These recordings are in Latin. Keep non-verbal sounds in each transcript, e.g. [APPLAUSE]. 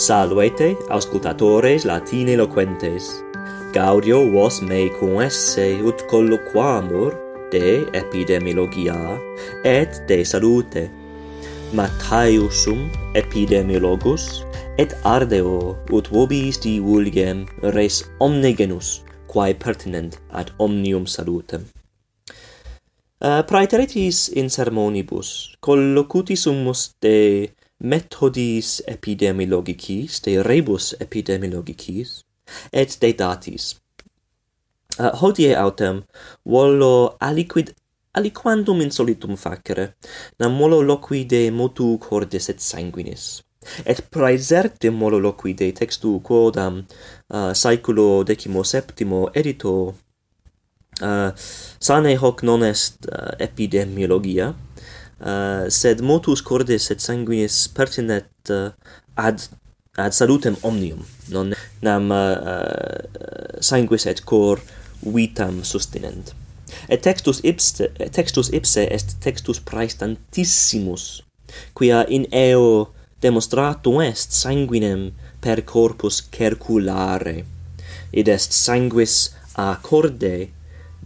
Salvete auscultatores Latine loquentes. Gaudio vos mei esse ut colloquamur de epidemiologia et de salute. Matthaiusum epidemiologus et ardeo ut vobis divulgem res omnigenus quae pertinent ad omnium salutem. Eh, uh, praeteritis in sermonibus collocuti sumus de methodis epidemiologicis, de rebus epidemiologicis, et de datis. Uh, hodie autem volo aliquid aliquandum insolitum facere, nam molo loquide motu cordes et sanguinis. Et praeserte molo loquide textu quodam uh, saeculo decimo septimo edito uh, sane hoc non est uh, epidemiologia, uh, sed motus cordis et sanguinis pertinet uh, ad ad salutem omnium non nam uh, sanguis et cor vitam sustinent. Et textus ipse textus ipse est textus praestantissimus quia in eo demonstratum est sanguinem per corpus cerculare id est sanguis a corde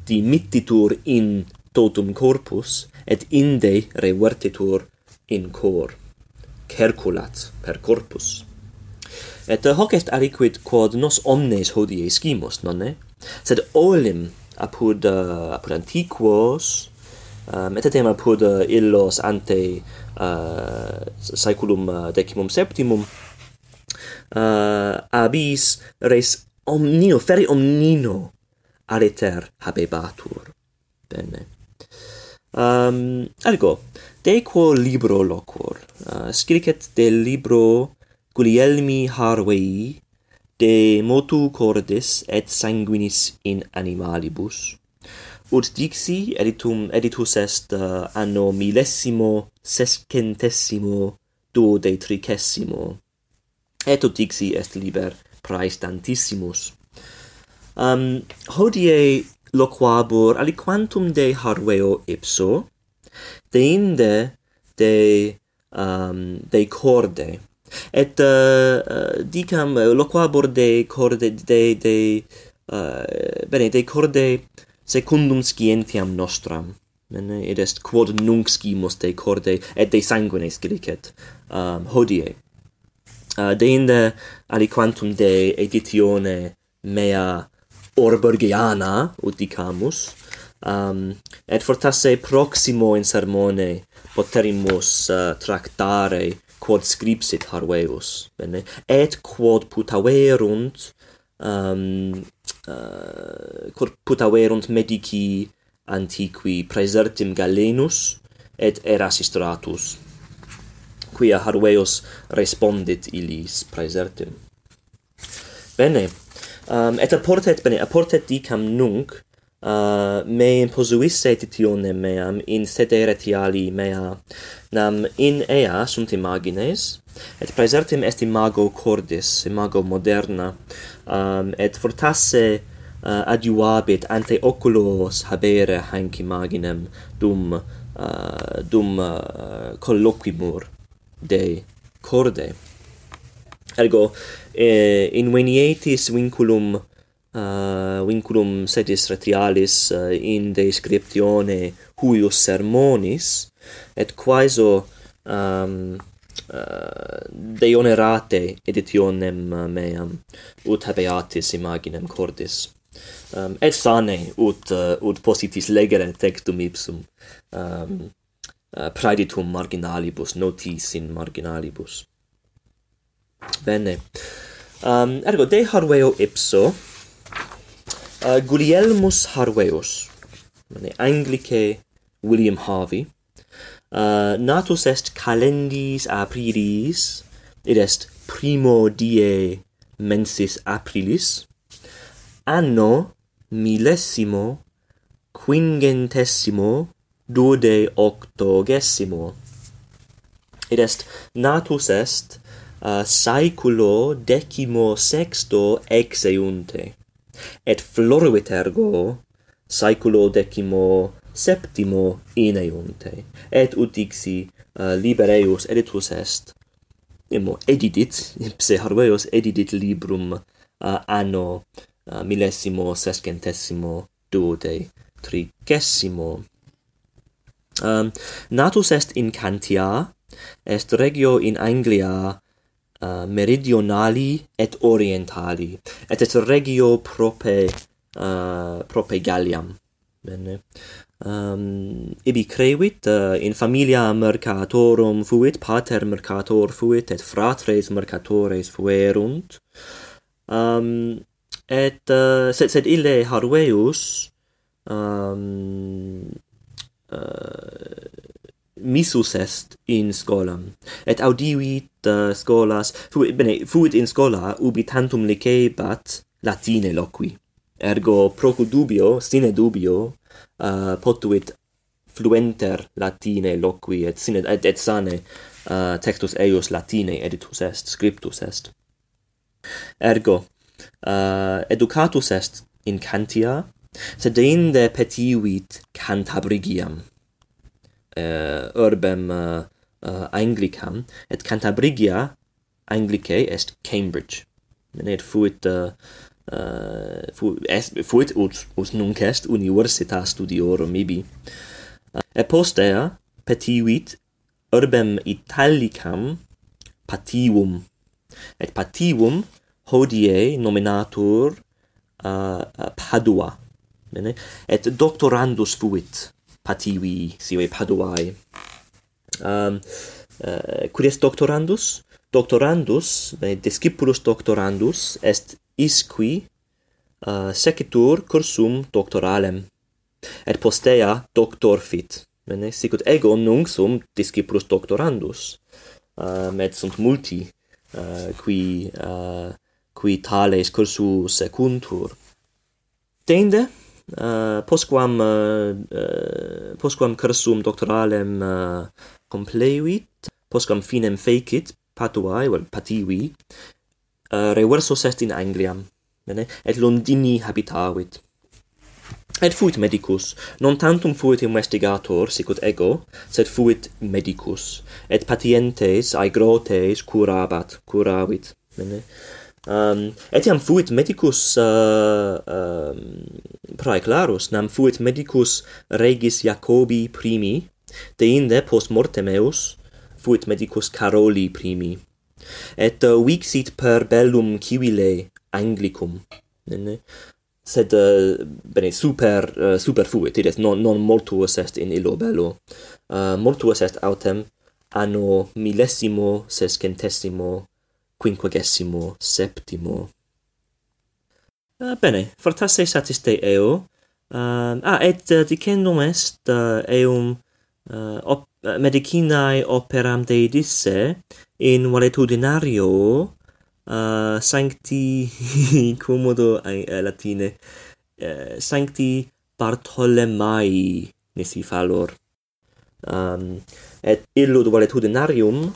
dimittitur in totum corpus et inde revertitur in cor cerculat per corpus. Et hoc est aliquid quod nos omnes hodie scimus nonne sed olim apud uh, apud antiquos um, et etem apud uh, illos ante uh, saeculum uh, decimum septimum uh, abis res omnio feri omnino aliter habebatur. Bene. Um, ergo, de quo libro locor, Uh, ah, scricet de libro Guglielmi Harvey de motu cordis et sanguinis in animalibus. Ut dixi editum editus est uh, anno millesimo sescentesimo duode tricesimo. Et ut dixi est liber praestantissimus. Um, hodie loquabur aliquantum de harveo ipso deinde de um, de corde. Et uh, uh, dicam uh, loquabur de corde de de uh, bene de corde secundum scientiam nostram. Mene uh, id est quod nunc scimus de corde et de sanguine scilicet. Um, hodie. Uh, deinde aliquantum de editione mea Orbergiana uticamus um, et fortasse proximo in sermone poterimus uh, tractare quod scripsit harveus bene? Et quod putaverunt um, uh, quod putaverunt medici antiqui praesertim Galenus et Erasistratus quia Harveus respondit illis praesertim. Bene um, et apportet bene apportet dicam nunc uh, me imposuisse titione meam in sedere tiali mea nam in ea sunt imagines et praesertim est imago cordis imago moderna um, et fortasse uh, adiuabit ante oculos habere hanc imaginem dum uh, dum uh, colloquimur de corde ergo eh, inveniatis vinculum uh, vinculum sedis retialis uh, eh, in descriptione huius sermonis et quaeso um, uh, deonerate editionem meam ut habeatis imaginem cordis. Um, et sane ut uh, ut positis legere textum ipsum um, uh, praeditum marginalibus notis in marginalibus. Bene. Um, ergo, de Harveo ipso, uh, Gulielmus Harveus, Anglice William Harvey, uh, natus est calendis aprilis, id est primo die mensis aprilis, anno millesimo quingentesimo duode octogesimo. Id est natus est uh, saeculo decimo sexto exeunte et floruit ergo saeculo decimo septimo ineunte et ut dixi uh, libereus editus est. Imo edidit [LAUGHS] ipse harveos edidit librum uh, anno uh, millesimo sescentesimo duode tricesimo um, natus est in Cantia, est regio in Anglia uh, meridionali et orientali et et regio prope uh, prope Galliam. Bene. Um, ibi crevit uh, in familia mercatorum fuit pater mercator fuit et fratres mercatores fuerunt. Um, et uh, sed sed ille Harveus um, uh, missus est in scolam et audivit uh, scolas fuit bene fuit in scola ubi tantum licebat latine loqui. Ergo procu dubio sine dubio uh, potuit fluenter latine loqui et sine et, et sane uh, textus eius latine editus est scriptus est. Ergo uh, educatus est in cantia sed deinde petivit cantabrigiam uh, urbem uh, uh, Anglicam, et Cantabrigia Anglicae est Cambridge. Mene fuit uh, uh, fu, est, fuit ut, ut nunc est universitas studiorum ibi. Uh, et postea petiuit urbem Italicam Patium. Et Patium hodie nominatur uh, Padua. Bene? Et doctorandus fuit Pativi, sive Paduae. Um, uh, curies doctorandus? Doctorandus, eh, discipulus doctorandus, est isqui uh, secitur cursum doctoralem, et postea doctor fit. Bene, sicut ego nunc sum discipulus doctorandus, um, et sunt multi uh, qui, uh, qui tales cursus secuntur. Tende, Eh, postquam eh, eh, postquam cursum doctoralem complevit postquam finem fecit patuae vel pativi reversus est in Angliam bene? Et Londini habitavit. Et fuit medicus, non tantum fuit investigator, sicut ego, sed fuit medicus, et patientes aegrotes curabat, curavit, bene? Ehm, um, etiam fuit medicus eh, ehm, uh, um, praeclarus, nam fuit medicus regis Jacobi primi, deinde post mortem eus, fuit medicus Caroli primi. Et uh, vixit per bellum civile Anglicum. nene? Sed, uh, bene, super, uh, super fuit, ides, non, non mortuus est in illo bello. Uh, mortuus est autem anno millesimo sescentesimo quinquagesimo septimo. Uh, bene, fortasse satiste eo. Uh, ah, et eh, uh, dicendum est uh, eum uh, op, uh, medicinae operam deidisse in valetudinario uh, sancti [LAUGHS] commodo uh, latine uh, sancti Bartolomei nisi fallor um, ehm, et illud valetudinarium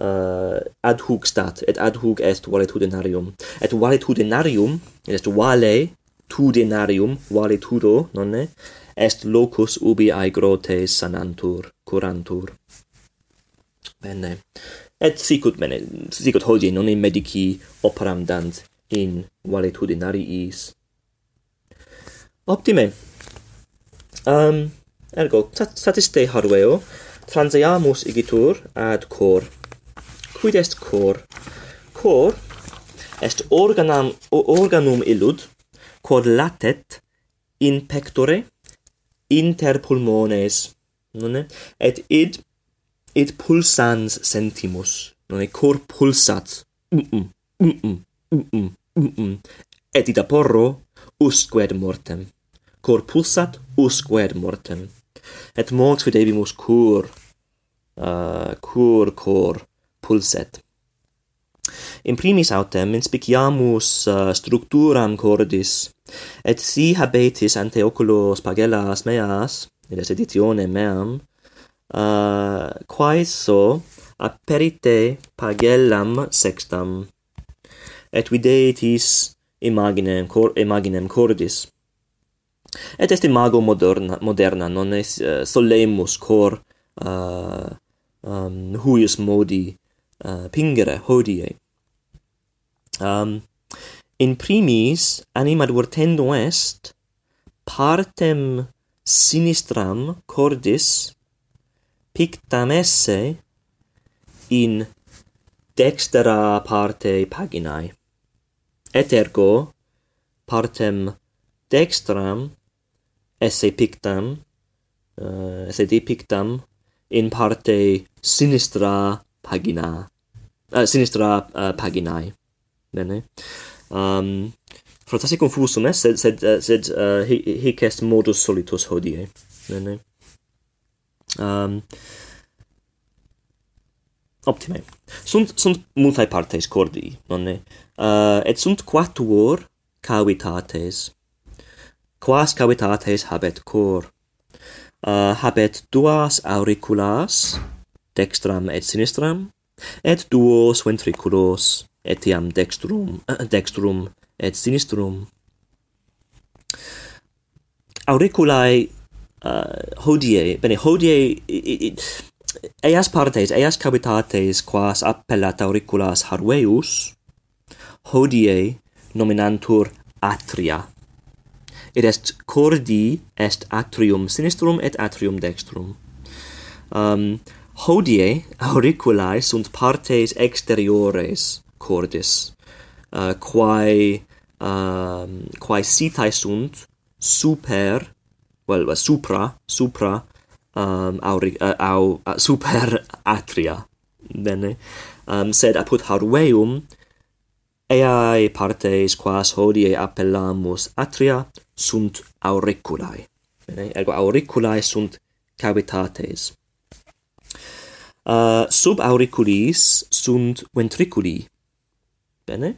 uh, ad hoc stat et ad hoc est valetudinarium. Et valetudinarium est vale tudinarium valetudo nonne est locus ubi aegrotes sanantur curantur. Bene. Et sicut bene sicut hodie nonne medici operam dant in valetudinariis. Optime. Um ergo sat, statiste harveo transeamus igitur ad cor quid est cor? Cor est organam organum illud quod latet in pectore inter pulmones nonne et id id pulsans sentimus nonne cor pulsat. Mm -mm, mm -mm, mm -mm, mm -mm. et id aporro usque ad mortem. Cor pulsat usque ad mortem. Et mox videbimus cur? Uh, cur cor pulset. In primis autem inspiciamus uh, structuram cordis, et si habetis ante oculo spagellas meas, in es editione meam, uh, quaeso aperite pagellam sextam, et videtis imaginem, cor imaginem cordis. Et est imago moderna, moderna non est uh, eh, solemus cor uh, um, huius modi uh, pingere hodie. Um, in primis anim advertendo est partem sinistram cordis pictam esse in dextera parte paginae et ergo partem dextram esse pictam uh, esse depictam in parte sinistra pagina uh, sinistra eh, uh, paginae bene. Ehm, um frotasi confusum est sed sed uh, sed uh, hic est modus solitus hodie. Bene. Um optime. Sunt sunt multae partes cordi nonne uh, et sunt quatuor cavitates. Quas cavitates habet cor. Uh, habet duas auriculas dextram et sinistram et duos ventriculos etiam dextrum eh, dextrum et sinistrum. Auriculae uh, hodie bene hodie eas partes eas cavitates quas appellat auriculas harveus hodie nominantur atria. Et est cordi est atrium sinistrum et atrium dextrum. Um Hodie auriculae sunt partes exteriores cordis, uh, quae, um, quae sitae sunt super, well, uh, supra, supra, um, auri, uh, au, uh, super atria, bene, um, sed apud Harveum, eae partes quas hodie appellamus atria sunt auriculae. Bene, ergo auriculae sunt cavitates uh, sub auriculis sunt ventriculi. Bene?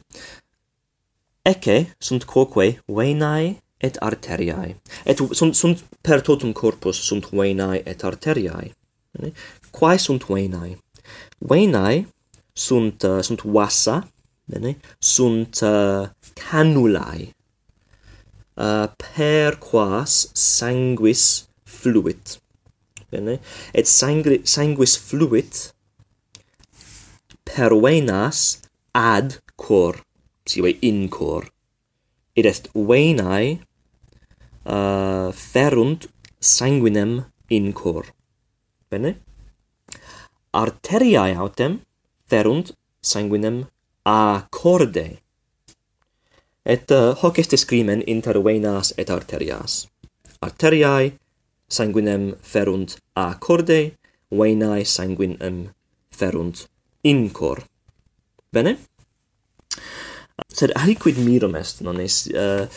Ecce sunt quoque venae et arteriae. Et sunt, sunt per totum corpus sunt venae et arteriae. Bene? Quae sunt venae? Venae sunt, uh, sunt vasa, bene? sunt uh, canulae, uh, per quas sanguis fluit bene? Et sangri, sanguis fluit per venas ad cor sive in cor. Id est venae uh, ferunt sanguinem in cor. Bene? Arteriae autem ferunt sanguinem a corde. Et uh, hoc est scrimen inter venas et arterias. Arteriae sanguinem ferunt a corde, venae sanguinem ferunt in cor. Bene? Sed aliquid mirum est, non est... Uh, eh,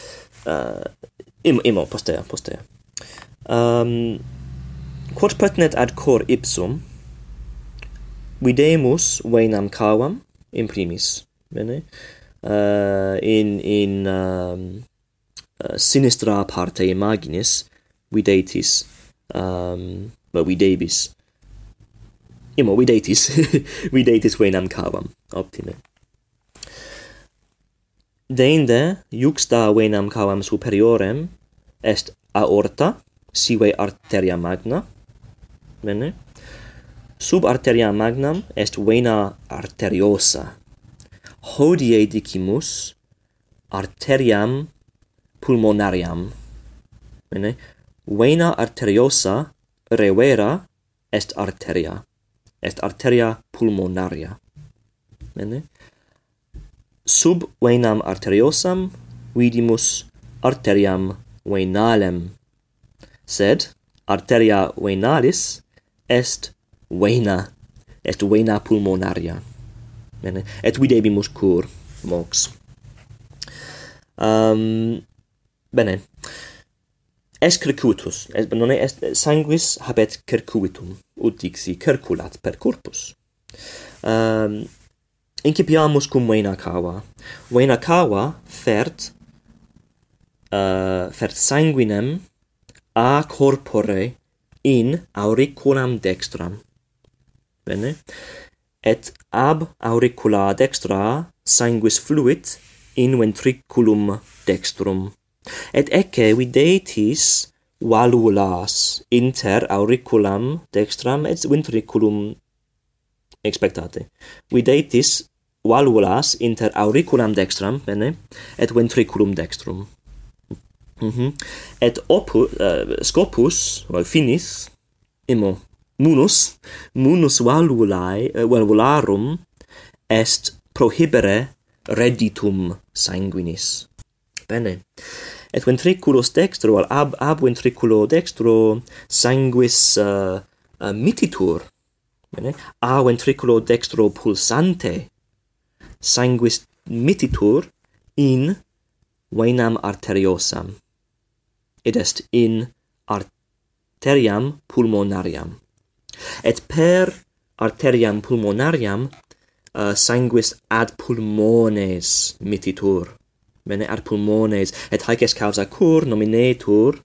uh, eh, im, imo, postea, postea. Um, quod pertinet ad cor ipsum, videmus venam cavam in primis, bene? Uh, in in um, uh, sinistra parte imaginis videtis um but videbis imo videtis [LAUGHS] videtis venam cavam optime. Deinde iuxta venam cavam superiorem est aorta sive arteria magna bene? Sub arteria magnam est vena arteriosa. Hodie dicimus arteriam pulmonariam bene? vena arteriosa revera est arteria est arteria pulmonaria. Bene? Sub venam arteriosam vidimus arteriam venalem. Sed arteria venalis est vena est vena pulmonaria. Bene? Et videbimus cur mox um bene. Es circuitus, es non est sanguis habet circuitum, ut dixi circulat per corpus. Um, incipiamus cum vena cava. Vena cava fert uh, fert sanguinem a corpore in auriculam dextram. Bene? Et ab auricula dextra sanguis fluit in ventriculum dextrum et ecce videtis valulas inter auriculam dextram et ventriculum expectate. Videtis valulas inter auriculam dextram bene et ventriculum dextrum. Mm -hmm. et opus uh, scopus vel finis imo munus munus valulae uh, valvularum est prohibere reditum sanguinis. Bene et ventriculus dextro al ab ab ventriculo dextro sanguis uh, uh, mititur bene? A ventriculo dextro pulsante sanguis mititur in venam arteriosam. Id est in arteriam pulmonariam. Et per arteriam pulmonariam uh, sanguis ad pulmones mititur mene ad pulmones, et haec est causa cur nominetur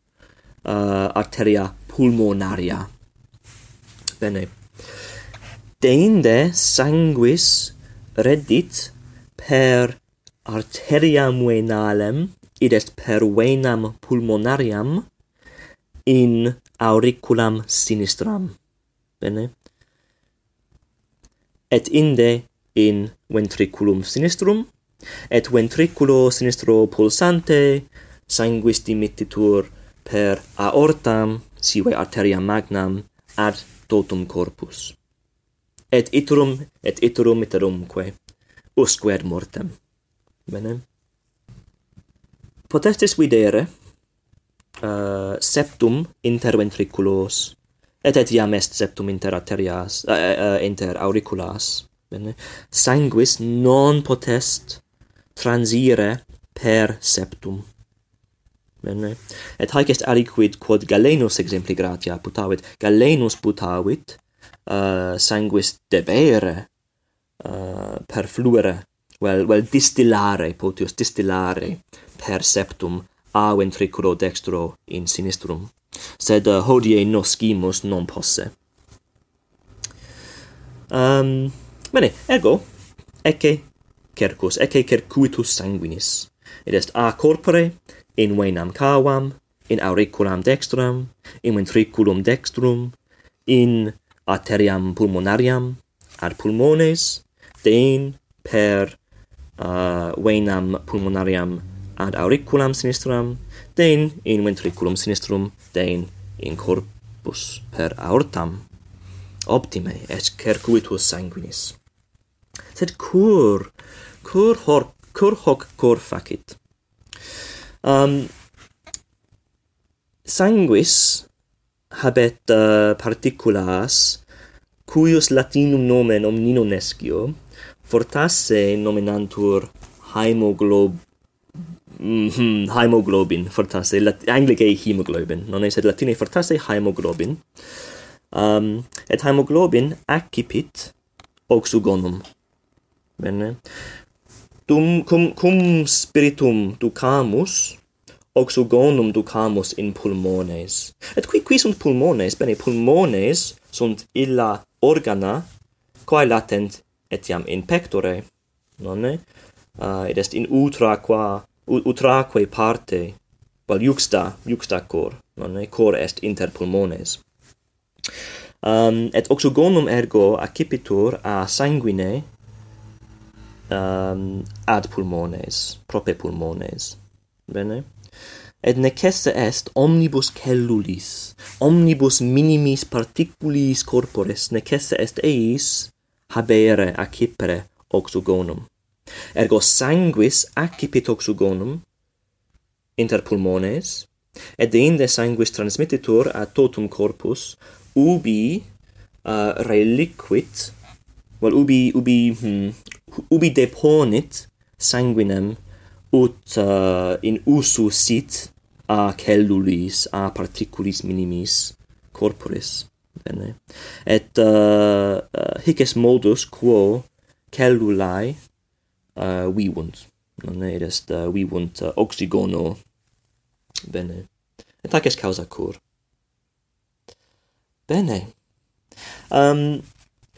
uh, arteria pulmonaria. Bene. Deinde sanguis reddit per arteriam venalem, id est per venam pulmonariam, in auriculam sinistram. Bene? Et inde in ventriculum sinistrum, et ventriculo sinistro pulsante sanguis dimittitur per aortam sive arteria magnam ad totum corpus. Et iterum et iterum iterumque usque ad mortem. Bene. Potestis videre uh, septum interventriculos et et iam est septum inter arterias uh, uh, inter auriculas bene. Sanguis non potest transire per septum. Bene. Et haec est aliquid quod Galenus exempli gratia putavit, Galenus putavit uh, sanguis debere uh, eh, per fluere, vel, vel distillare, potius distillare per septum a ventriculo dextro in sinistrum. Sed uh, hodie noscimus non posse. Um, bene, ergo, ecce cercus ecce circuitus sanguinis. Id est a corpore, in venam cavam, in auriculam dextram, in ventriculum dextrum, in arteriam pulmonariam, ad pulmones, dein per uh, venam pulmonariam ad auriculam sinistram, dein in ventriculum sinistrum, dein in corpus per aortam. Optime et circuitus sanguinis. Sed cur cur hor cur hoc cor facit. Um sanguis habet uh, particulas cuius latinum nomen omnino nescio fortasse nomenantur haemoglob mm -hmm, haemoglobin fortasse lat anglicae hemoglobin non est latine fortasse haemoglobin um, et haemoglobin accipit oxugonum bene? dum cum cum spiritum ducamus oxygonum ducamus in pulmones. Et qui qui sunt pulmones? Bene pulmones sunt illa organa quae latent etiam in pectore nonne uh, ah, id est in utra qua utraque parte val juxta juxta cor nonne cor est inter pulmones. Um, et oxygonum ergo accipitur a sanguine um, ad pulmones, prope pulmones. Bene? Et necesse est omnibus cellulis, omnibus minimis particulis corporis, necesse est eis habere accipere oxygonum. Ergo sanguis accipit oxygonum inter pulmones, et deinde sanguis transmittitur ad totum corpus, ubi uh, reliquit, well ubi ubi hmm, ubi deponit sanguinem ut uh, in usu sit a cellulis a particulis minimis corporis bene et uh, uh, hic est modus quo cellulae uh, vivunt non id est uh, vivunt uh, oxygono bene et hac est causa cur. Bene um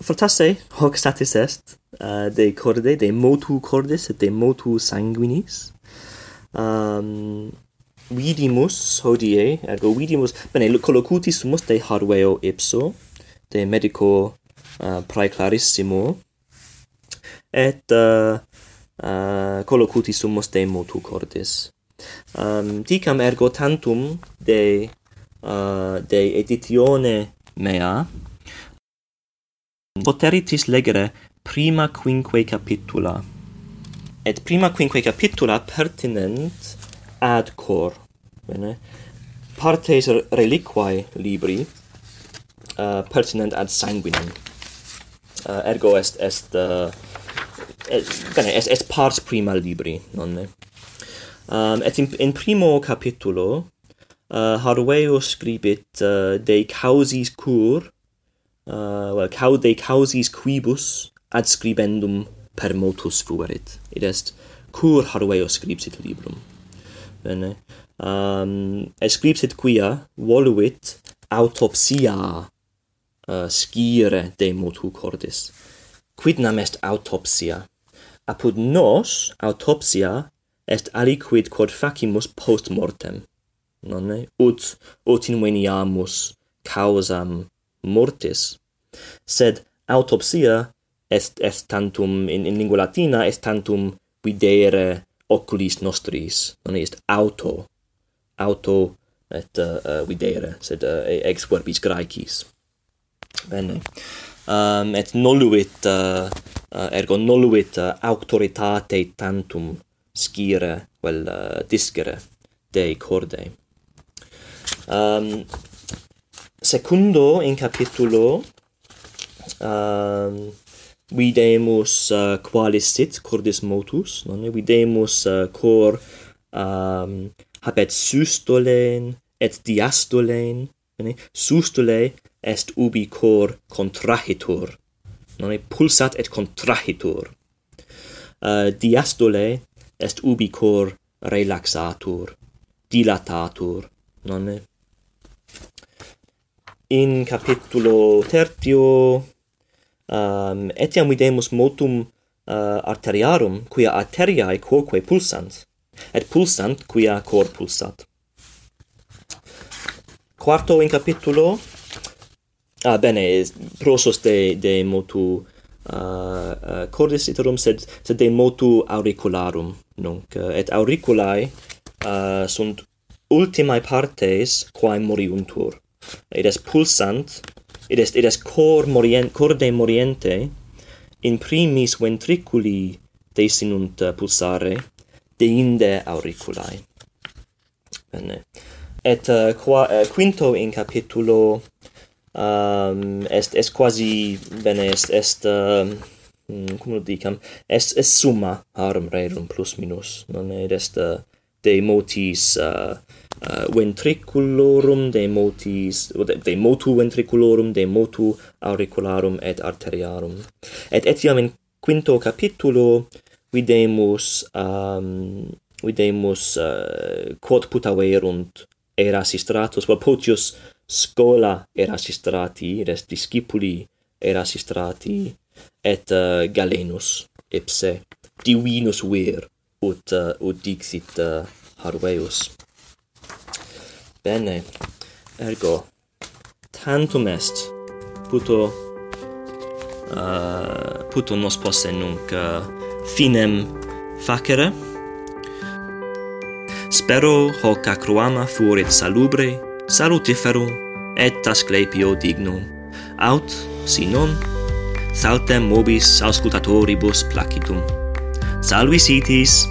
Fortasse hoc statis est uh, de corde, de motu cordis et de motu sanguinis. Um, vidimus hodie, ergo vidimus, bene, collocutis sumus de Harveo ipso, de medico eh, uh, praeclarissimo, et eh, uh, uh, collocuti sumus de motu cordis. Um, dicam ergo tantum de, uh, de editione mea, Poteritis legere prima quinque capitula. Et prima quinque capitula pertinent ad cor. Bene? Partes reliquae libri uh, pertinent ad sanguinem. Uh, ergo est est uh, bene, est est pars prima libri, nonne. Um, et in, in primo capitulo uh, Harveo scribit uh, de causis cur uh, well, caude causis quibus ad scribendum per motus fuerit. Id est cur harveo scripsit librum. Bene. Um, escripsit quia voluit autopsia uh, scire de motu cordis. Quid nam est autopsia? Apud nos autopsia est aliquid quod facimus post mortem. Nonne? Ut, ut inveniamus causam mortis. Sed autopsia est est tantum in in lingua latina est tantum videre oculis nostris. Non est auto auto et uh, uh, videre sed uh, ex verbis graecis. Bene. Um, et noluit uh, uh, ergo noluit uh, auctoritate tantum scire vel uh, discere de corde um secundo in capitulo um, videmus uh, qualis sit cordis motus non videmus uh, cor um, habet systolen et diastolen bene systole est ubi cor contrahitur non pulsat et contrahitur uh, diastole est ubi cor relaxatur dilatatur non in capitulo tertio um, etiam videmus motum uh, arteriarum quia arteriae quoque pulsant et pulsant quia cor pulsat. Quarto in capitulo ah bene prosos de de motu uh, uh, cordis iterum sed sed de motu auricularum nunc uh, et auriculae uh, sunt ultimae partes quae moriuntur id est pulsant, id est, id est cor morient, corde moriente, in primis ventriculi desinunt pulsare, deinde auriculae. Bene. Et uh, qua, uh, quinto in capitulo um, est, est quasi, bene, est, est uh, cum lo dicam, est, est summa harum rerum plus minus, non est uh, de motis uh, uh, ventriculorum de motis de motu ventriculorum de motu auricularum et arteriarum. Et etiam in quinto capitulo videmus um, videmus uh, quod putaverunt erasistratus potius scola erasistrati res discipuli erasistrati et uh, galenus ipse divinus vir ut uh, ut dixit uh, Harveus. Bene ergo tantum est puto uh, puto nos posse nunc uh, finem facere. Spero hoc acruama fuerit salubre salutiferum et asclepio dignum. Aut si non saltem mobis auscultatoribus placitum. Salvis itis